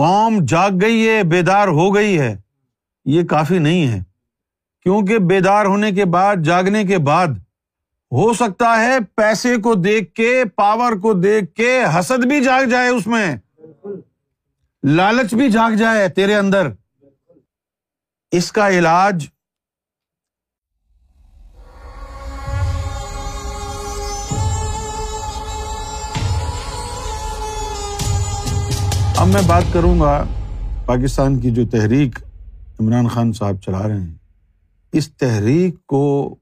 قوم جاگ گئی ہے، بیدار ہو گئی ہے، یہ کافی نہیں ہے۔ کیونکہ بیدار ہونے کے بعد، جاگنے کے بعد ہو سکتا ہے پیسے کو دیکھ کے، پاور کو دیکھ کے حسد بھی جاگ جائے اس میں۔ لالچ بھی جاگ جائے تیرے اندر۔ اس کا علاج اب میں بات کروں گا پاکستان کی جو تحریک عمران خان صاحب چلا رہے ہیں۔ اس تحریک کو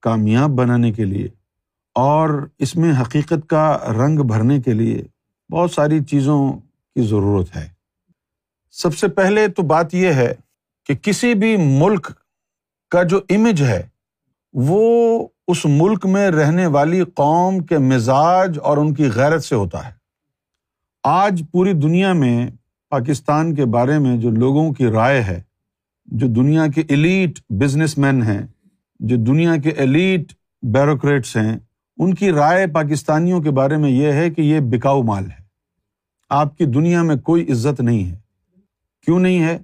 کامیاب بنانے کے لیے اور اس میں حقیقت کا رنگ بھرنے کے لیے بہت ساری چیزوں کی ضرورت ہے۔ سب سے پہلے تو بات یہ ہے کہ کسی بھی ملک کا جو امیج ہے، وہ اس ملک میں رہنے والی قوم کے مزاج اور ان کی غیرت سے ہوتا ہے۔ آج پوری دنیا میں پاکستان کے بارے میں جو لوگوں کی رائے ہے، جو دنیا کے ایلیٹ بزنس مین ہیں، جو دنیا کے ایلیٹ بیوروکریٹس ہیں، ان کی رائے پاکستانیوں کے بارے میں یہ ہے کہ یہ بکاؤ مال ہے۔ آپ کی دنیا میں کوئی عزت نہیں ہے۔ کیوں نہیں ہے؟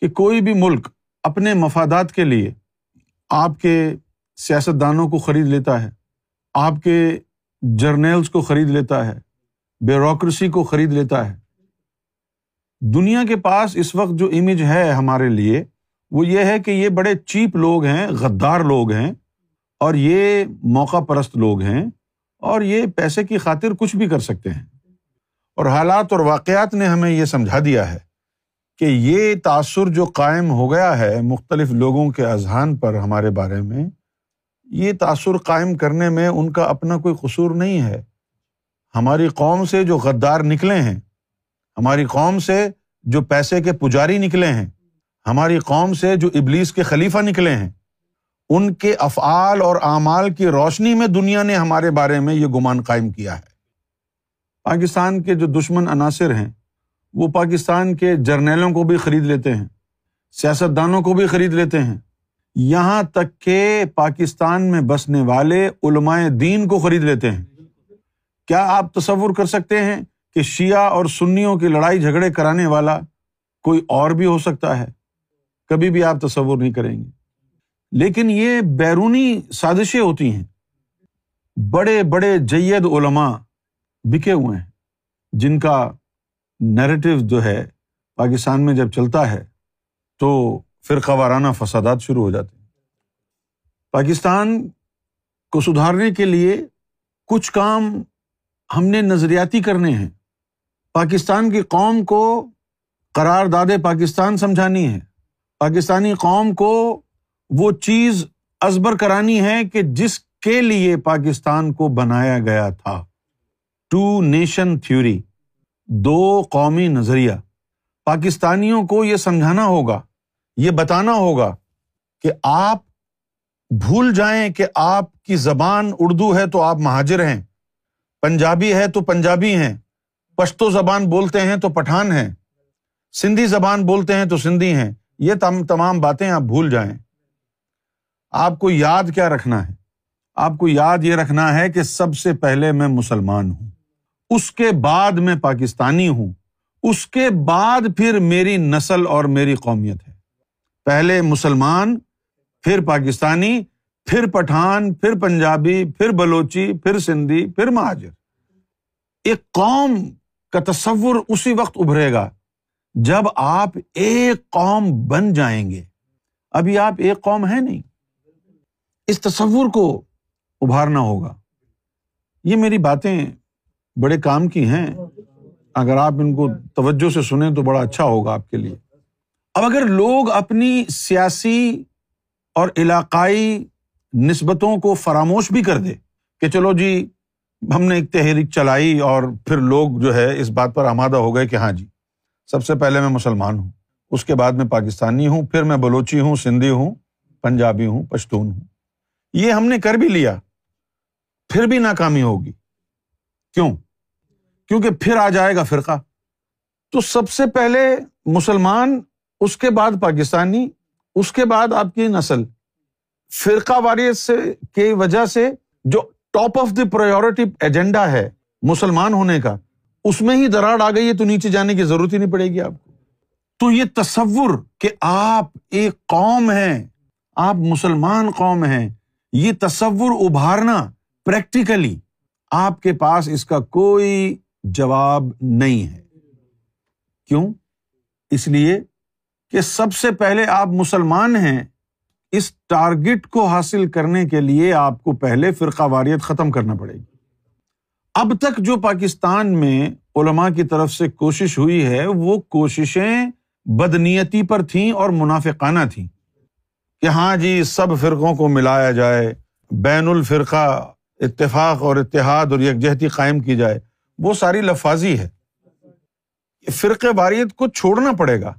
کہ کوئی بھی ملک اپنے مفادات کے لیے آپ کے سیاستدانوں کو خرید لیتا ہے، آپ کے جرنیلس کو خرید لیتا ہے۔ بیوروکریسی کو خرید لیتا ہے۔ دنیا کے پاس اس وقت جو امیج ہے ہمارے لیے، وہ یہ ہے کہ یہ بڑے چیپ لوگ ہیں، غدار لوگ ہیں اور یہ موقع پرست لوگ ہیں اور یہ پیسے کی خاطر کچھ بھی کر سکتے ہیں۔ اور حالات اور واقعات نے ہمیں یہ سمجھا دیا ہے کہ یہ تأثر جو قائم ہو گیا ہے مختلف لوگوں کے اذہان پر ہمارے بارے میں، یہ تأثر قائم کرنے میں ان کا اپنا کوئی قصور نہیں ہے۔ ہماری قوم سے جو غدار نکلے ہیں، ہماری قوم سے جو پیسے کے پجاری نکلے ہیں، ہماری قوم سے جو ابلیس کے خلیفہ نکلے ہیں، ان کے افعال اور اعمال کی روشنی میں دنیا نے ہمارے بارے میں یہ گمان قائم کیا ہے۔ پاکستان کے جو دشمن عناصر ہیں، وہ پاکستان کے جرنیلوں کو بھی خرید لیتے ہیں، سیاستدانوں کو بھی خرید لیتے ہیں۔ یہاں تک کہ پاکستان میں بسنے والے علمائے دین کو خرید لیتے ہیں۔ کیا آپ تصور کر سکتے ہیں کہ شیعہ اور سنیوں کی لڑائی جھگڑے کرانے والا کوئی اور بھی ہو سکتا ہے؟ کبھی بھی آپ تصور نہیں کریں گے۔ لیکن یہ بیرونی سازشیں ہوتی ہیں۔ بڑے بڑے جید علماء بکے ہوئے ہیں، جن کا نیریٹو جو ہے پاکستان میں جب چلتا ہے تو فرقہ وارانہ فسادات شروع ہو جاتے ہیں۔ پاکستان کو سدھارنے کے لیے کچھ کام ہم نے نظریاتی کرنے ہیں۔ پاکستان کی قوم کو قرار داد پاکستان سمجھانی ہے۔ پاکستانی قوم کو وہ چیز ازبر کرانی ہے کہ جس کے لیے پاکستان کو بنایا گیا تھا۔ ٹو نیشن تھیوری، دو قومی نظریہ۔ پاکستانیوں کو یہ سمجھانا ہوگا، یہ بتانا ہوگا کہ آپ بھول جائیں کہ آپ کی زبان اردو ہے تو آپ مہاجر ہیں۔ پنجابی ہے تو پنجابی ہیں، پشتو زبان بولتے ہیں تو پٹھان ہیں، سندھی زبان بولتے ہیں تو سندھی ہیں، یہ تمام باتیں آپ بھول جائیں۔ آپ کو یاد کیا رکھنا ہے؟ آپ کو یاد یہ رکھنا ہے کہ سب سے پہلے میں مسلمان ہوں، اس کے بعد میں پاکستانی ہوں، اس کے بعد پھر میری نسل اور میری قومیت ہے۔ پہلے مسلمان، پھر پاکستانی پھر پٹھان، پھر پنجابی، پھر بلوچی، پھر سندھی، پھر مہاجر۔ ایک قوم کا تصور اسی وقت ابھرے گا جب آپ ایک قوم بن جائیں گے۔ ابھی آپ ایک قوم ہے نہیں۔ اس تصور کو ابھارنا ہوگا۔ یہ میری باتیں بڑے کام کی ہیں۔ اگر آپ ان کو توجہ سے سنیں تو بڑا اچھا ہوگا آپ کے لیے۔ اب اگر لوگ اپنی سیاسی اور علاقائی نسبتوں کو فراموش بھی کر دے کہ چلو جی ہم نے ایک تحریک چلائی اور پھر لوگ جو ہے اس بات پر آمادہ ہو گئے کہ ہاں جی سب سے پہلے میں مسلمان ہوں، اس کے بعد میں پاکستانی ہوں، پھر میں بلوچی ہوں، سندھی ہوں، پنجابی ہوں، پشتون ہوں۔ یہ ہم نے کر بھی لیا، پھر بھی ناکامی ہوگی۔ کیوں؟ کیونکہ پھر آ جائے گا فرقہ۔ تو سب سے پہلے مسلمان، اس کے بعد پاکستانی، اس کے بعد آپ کی نسل۔ فرقہ واریت سے کی وجہ سے جو top of the priority agenda ہے مسلمان ہونے کا، اس میں ہی دراڑ آ گئی ہے، تو نیچے جانے کی ضرورت ہی نہیں پڑے گی آپ کو۔ تو یہ تصور کہ آپ ایک قوم ہیں، آپ مسلمان قوم ہیں، یہ تصور ابھارنا پریکٹیکلی آپ کے پاس اس کا کوئی جواب نہیں ہے۔ کیوں؟ اس لیے کہ سب سے پہلے آپ مسلمان ہیں اس ٹارگیٹ کو حاصل کرنے کے لیے آپ کو پہلے فرقہ واریت ختم کرنا پڑے گی۔ اب تک جو پاکستان میں علماء کی طرف سے کوشش ہوئی ہے، وہ کوششیں بدنیتی پر تھیں اور منافقانہ تھیں۔ کہ ہاں جی سب فرقوں کو ملایا جائے، بین الفرقہ اتفاق اور اتحاد اور یکجہتی قائم کی جائے، وہ ساری لفاظی ہے۔ فرق واریت کو چھوڑنا پڑے گا۔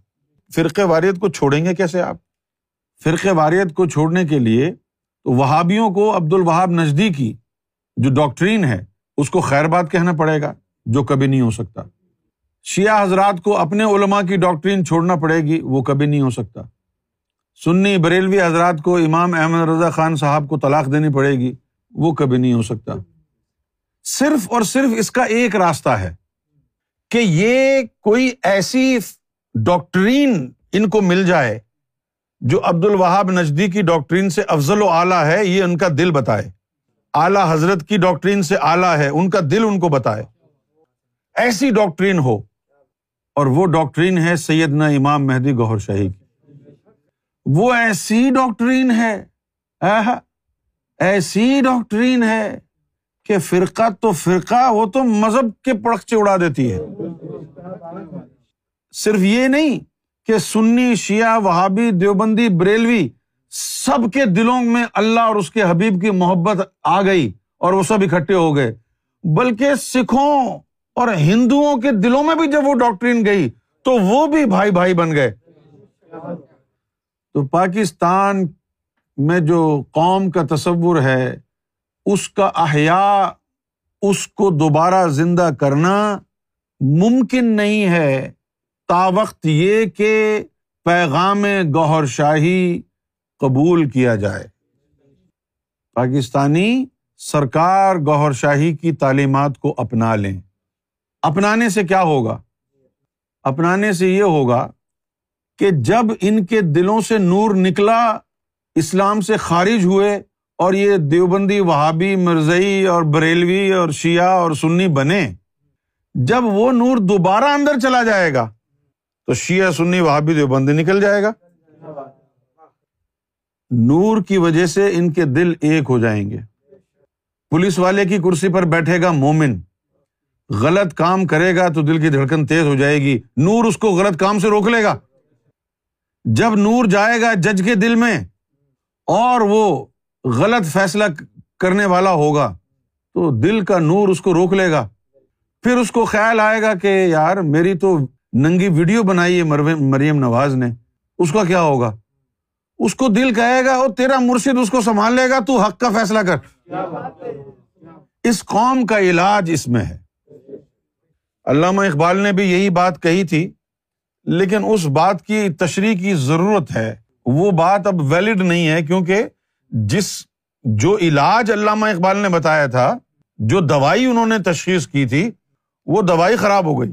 فرق واریت کو چھوڑیں گے کیسے آپ؟ فرق واریت کو چھوڑنے کے لیے تو وہابیوں کو عبد الوہاب نزدیکی جو ڈاکٹرین ہے، اس کو خیر بات کہنا پڑے گا، جو کبھی نہیں ہو سکتا۔ شیعہ حضرات کو اپنے علماء کی ڈاکٹرین چھوڑنا پڑے گی، وہ کبھی نہیں ہو سکتا۔ سنی بریلوی حضرات کو امام احمد رضا خان صاحب کو طلاق دینی پڑے گی، وہ کبھی نہیں ہو سکتا۔ صرف اور صرف اس کا ایک راستہ ہے کہ یہ کوئی ایسی ڈاکٹرین ان کو مل جائے جو عبد الوہاب نزدیکی ڈاکٹرین سے افضل و اعلیٰ ہے، یہ ان کا دل بتائے۔ اعلیٰ حضرت کی ڈاکٹرین سے اعلیٰ ہے، ان کا دل ان کو بتائے۔ ایسی ڈاکٹرین ہو، اور وہ ڈاکٹرین ہے سیدنا امام مہدی گوہر شاہی کی۔ وہ ایسی ڈاکٹرین ہے ایسی ڈاکٹرین ہے کہ فرقہ تو فرقہ، وہ تو مذہب کے پڑکچے اڑا دیتی ہے۔ صرف یہ نہیں کہ سنی، شیعہ، وہابی، دیوبندی، بریلوی سب کے دلوں میں اللہ اور اس کے حبیب کی محبت آ گئی اور وہ سب اکٹھے ہو گئے۔ بلکہ سکھوں اور ہندوؤں کے دلوں میں بھی جب وہ ڈاکٹرین گئی تو وہ بھی بھائی بھائی بن گئے۔ تو پاکستان میں جو قوم کا تصور ہے، اس کا احیاء، اس کو دوبارہ زندہ کرنا ممکن نہیں ہے۔ تا وقت یہ کہ پیغام گوہر شاہی قبول کیا جائے۔ پاکستانی سرکار گوہر شاہی کی تعلیمات کو اپنا لیں۔ اپنانے سے کیا ہوگا؟ اپنانے سے یہ ہوگا کہ جب ان کے دلوں سے نور نکلا، اسلام سے خارج ہوئے اور یہ دیوبندی وہابی، مرزئی اور بریلوی اور شیعہ اور سنی بنے، جب وہ نور دوبارہ اندر چلا جائے گا تو شیعہ سنی وہابی دیوبندی نکل جائے گا۔ نور کی وجہ سے ان کے دل ایک ہو جائیں گے۔ پولیس والے کی کرسی پر بیٹھے گا مومن۔ غلط کام کرے گا تو دل کی دھڑکن تیز ہو جائے گی۔ نور اس کو غلط کام سے روک لے گا۔ جب نور جائے گا جج کے دل میں اور وہ غلط فیصلہ کرنے والا ہوگا تو دل کا نور اس کو روک لے گا۔ پھر اس کو خیال آئے گا کہ یار میری تو ننگی ویڈیو بنائی ہے مریم نواز نے۔ اس کا کیا ہوگا؟ اس کو دل کہے گا، اور تیرا مرشد اس کو سنبھال لے گا، تو حق کا فیصلہ کر۔ اس قوم کا علاج اس میں ہے۔ علامہ اقبال نے بھی یہی بات کہی تھی، لیکن اس بات کی تشریح کی ضرورت ہے۔ وہ بات اب ویلڈ نہیں ہے، کیونکہ جس جو علاج علامہ اقبال نے بتایا تھا، جو دوائی انہوں نے تشخیص کی تھی، وہ دوائی خراب ہو گئی۔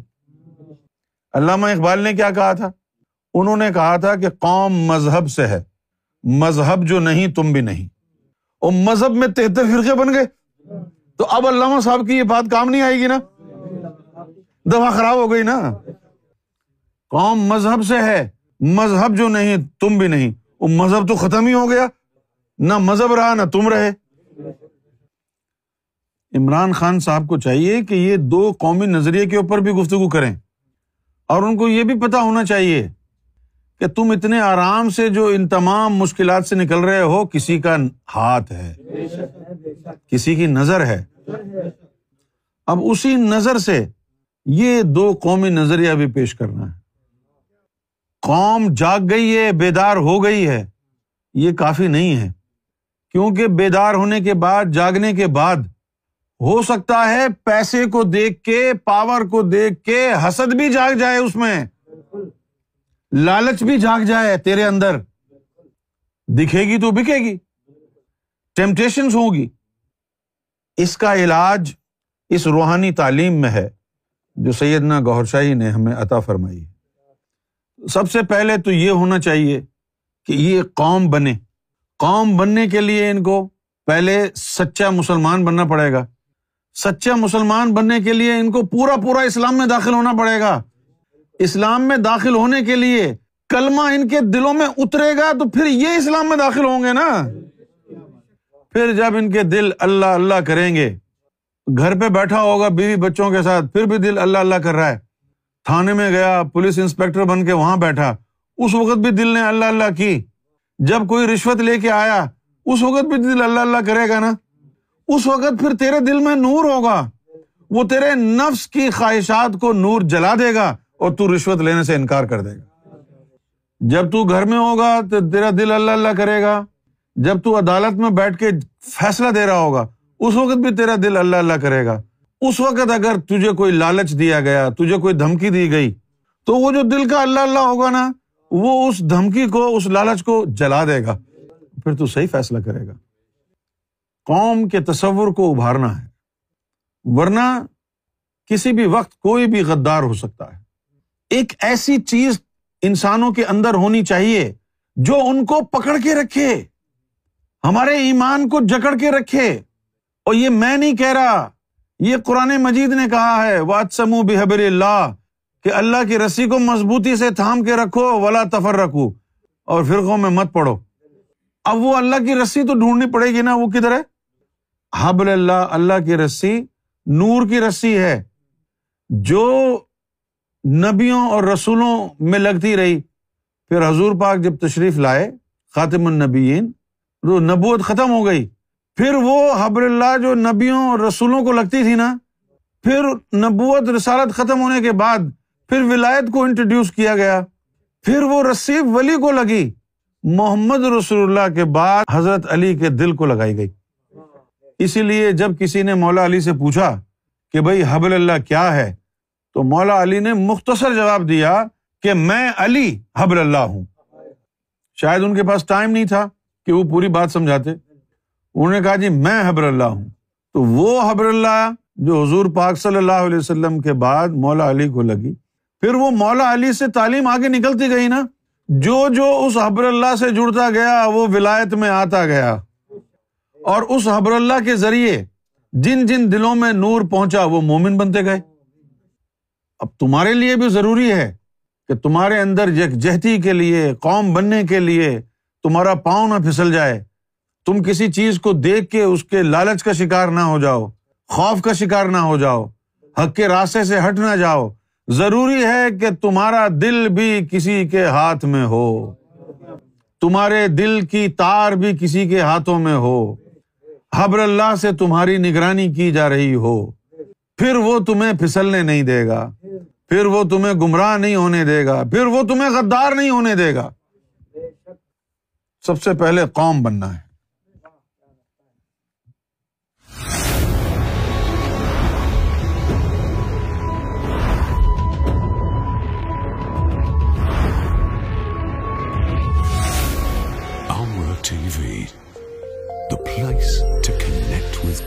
علامہ اقبال نے کیا کہا تھا؟ انہوں نے کہا تھا کہ قوم مذہب سے ہے، مذہب جو نہیں، تم بھی نہیں۔ اور مذہب میں تہتر فرقے بن گئے۔ تو اب علامہ صاحب کی یہ بات کام نہیں آئے گی نا؟ دوا خراب ہو گئی نا؟ قوم مذہب سے ہے، مذہب جو نہیں، تم بھی نہیں۔ وہ مذہب تو ختم ہی ہو گیا۔ نہ مذہب رہا، نہ تم رہے۔ عمران خان صاحب کو چاہیے کہ یہ دو قومی نظریے کے اوپر بھی گفتگو کریں۔ اور ان کو یہ بھی پتا ہونا چاہیے کہ تم اتنے آرام سے جو ان تمام مشکلات سے نکل رہے ہو، کسی کا ہاتھ ہے، کسی کی نظر ہے۔ اب اسی نظر سے یہ دو قومی نظریہ بھی پیش کرنا ہے۔ قوم جاگ گئی ہے، بیدار ہو گئی ہے، یہ کافی نہیں ہے۔ کیونکہ بیدار ہونے کے بعد، جاگنے کے بعد ہو سکتا ہے پیسے کو دیکھ کے، پاور کو دیکھ کے حسد بھی جاگ جائے اس میں۔ لالچ بھی جاگ جائے تیرے اندر۔ دکھے گی تو بکے گی۔ ٹیمپٹیشن ہوگی۔ اس کا علاج اس روحانی تعلیم میں ہے جو سیدنا گور شاہی نے ہمیں عطا فرمائی ہے۔ سب سے پہلے تو یہ ہونا چاہیے کہ یہ قوم بنے۔ قوم بننے کے لیے ان کو پہلے سچا مسلمان بننا پڑے گا۔ سچا مسلمان بننے کے لیے ان کو پورا پورا اسلام میں داخل ہونا پڑے گا۔ اسلام میں داخل ہونے کے لیے کلمہ ان کے دلوں میں اترے گا تو پھر یہ اسلام میں داخل ہوں گے نا۔ پھر جب ان کے دل اللہ اللہ کریں گے، گھر پہ بیٹھا ہوگا بیوی بچوں کے ساتھ، پھر بھی دل اللہ اللہ کر رہا ہے۔ تھانے میں گیا، پولیس انسپیکٹر بن کے وہاں بیٹھا۔ اس وقت بھی دل نے اللہ اللہ کی۔ جب کوئی رشوت لے کے آیا، اس وقت بھی دل اللہ اللہ کرے گا نا۔ اس وقت پھر تیرے دل میں نور ہوگا۔ وہ تیرے نفس کی خواہشات کو نور جلا دے گا اور تو رشوت لینے سے انکار کر دے گا۔ جب تو گھر میں ہوگا تو تیرا دل اللہ اللہ کرے گا۔ جب تو عدالت میں بیٹھ کے فیصلہ دے رہا ہوگا، اس وقت بھی تیرا دل اللہ اللہ کرے گا۔ اس وقت اگر تجھے کوئی لالچ دیا گیا، تجھے کوئی دھمکی دی گئی، تو وہ جو دل کا اللہ اللہ ہوگا نا، وہ اس دھمکی کو، اس لالچ کو جلا دے گا۔ پھر تو صحیح فیصلہ کرے گا۔ قوم کے تصور کو ابھارنا ہے۔ ورنہ کسی بھی وقت کوئی بھی غدار ہو سکتا ہے۔ ایک ایسی چیز انسانوں کے اندر ہونی چاہیے جو ان کو پکڑ کے رکھے۔ ہمارے ایمان کو جکڑ کے رکھے۔ اور یہ میں نہیں کہہ رہا، یہ قرآن مجید نے کہا ہے وات سمو بحبر اللہ کہ اللہ کی رسی کو مضبوطی سے تھام کے رکھو، ولا تفر رکھو اور فرقوں میں مت پڑو۔ اب وہ اللہ کی رسی تو ڈھونڈنی پڑے گی نا، وہ کدھر ہے؟ حبل اللہ اللہ کی رسی نور کی رسی ہے، جو نبیوں اور رسولوں میں لگتی رہی۔ پھر حضور پاک جب تشریف لائے، خاتم النبیین، تو نبوت ختم ہو گئی۔ پھر وہ حبر اللہ جو نبیوں اور رسولوں کو لگتی تھی نا، پھر نبوت رسالت ختم ہونے کے بعد پھر ولایت کو انٹروڈیوس کیا گیا۔ پھر وہ رسیف ولی کو لگی۔ محمد رسول اللہ کے بعد حضرت علی کے دل کو لگائی گئی۔ اسی لیے جب کسی نے مولا علی سے پوچھا کہ بھائی حبل اللہ کیا ہے، تو مولا علی نے مختصر جواب دیا کہ میں علی حبل اللہ ہوں۔ شاید ان کے پاس ٹائم نہیں تھا کہ وہ پوری بات سمجھاتے۔ انہوں نے کہا جی میں حبر اللہ ہوں۔ تو وہ حبر اللہ جو حضور پاک صلی اللہ علیہ وسلم کے بعد مولا علی کو لگی، پھر وہ مولا علی سے تعلیم آگے نکلتی گئی نا۔ جو جو اس حبر اللہ سے جڑتا گیا، وہ ولایت میں آتا گیا۔ اور اس حبر اللہ کے ذریعے جن جن دلوں میں نور پہنچا وہ مومن بنتے گئے۔ اب تمہارے لیے بھی ضروری ہے کہ تمہارے اندر یکجہتی کے لیے، قوم بننے کے لیے تمہارا پاؤں نہ پھسل جائے۔ تم کسی چیز کو دیکھ کے اس کے لالچ کا شکار نہ ہو جاؤ، خوف کا شکار نہ ہو جاؤ، حق کے راستے سے ہٹ نہ جاؤ۔ ضروری ہے کہ تمہارا دل بھی کسی کے ہاتھ میں ہو۔ تمہارے دل کی تار بھی کسی کے ہاتھوں میں ہو۔ حبر اللہ سے تمہاری نگرانی کی جا رہی ہو۔ پھر وہ تمہیں پھسلنے نہیں دے گا۔ پھر وہ تمہیں گمراہ نہیں ہونے دے گا۔ پھر وہ تمہیں غدار نہیں ہونے دے گا۔ سب سے پہلے قوم بننا ہے۔ Place means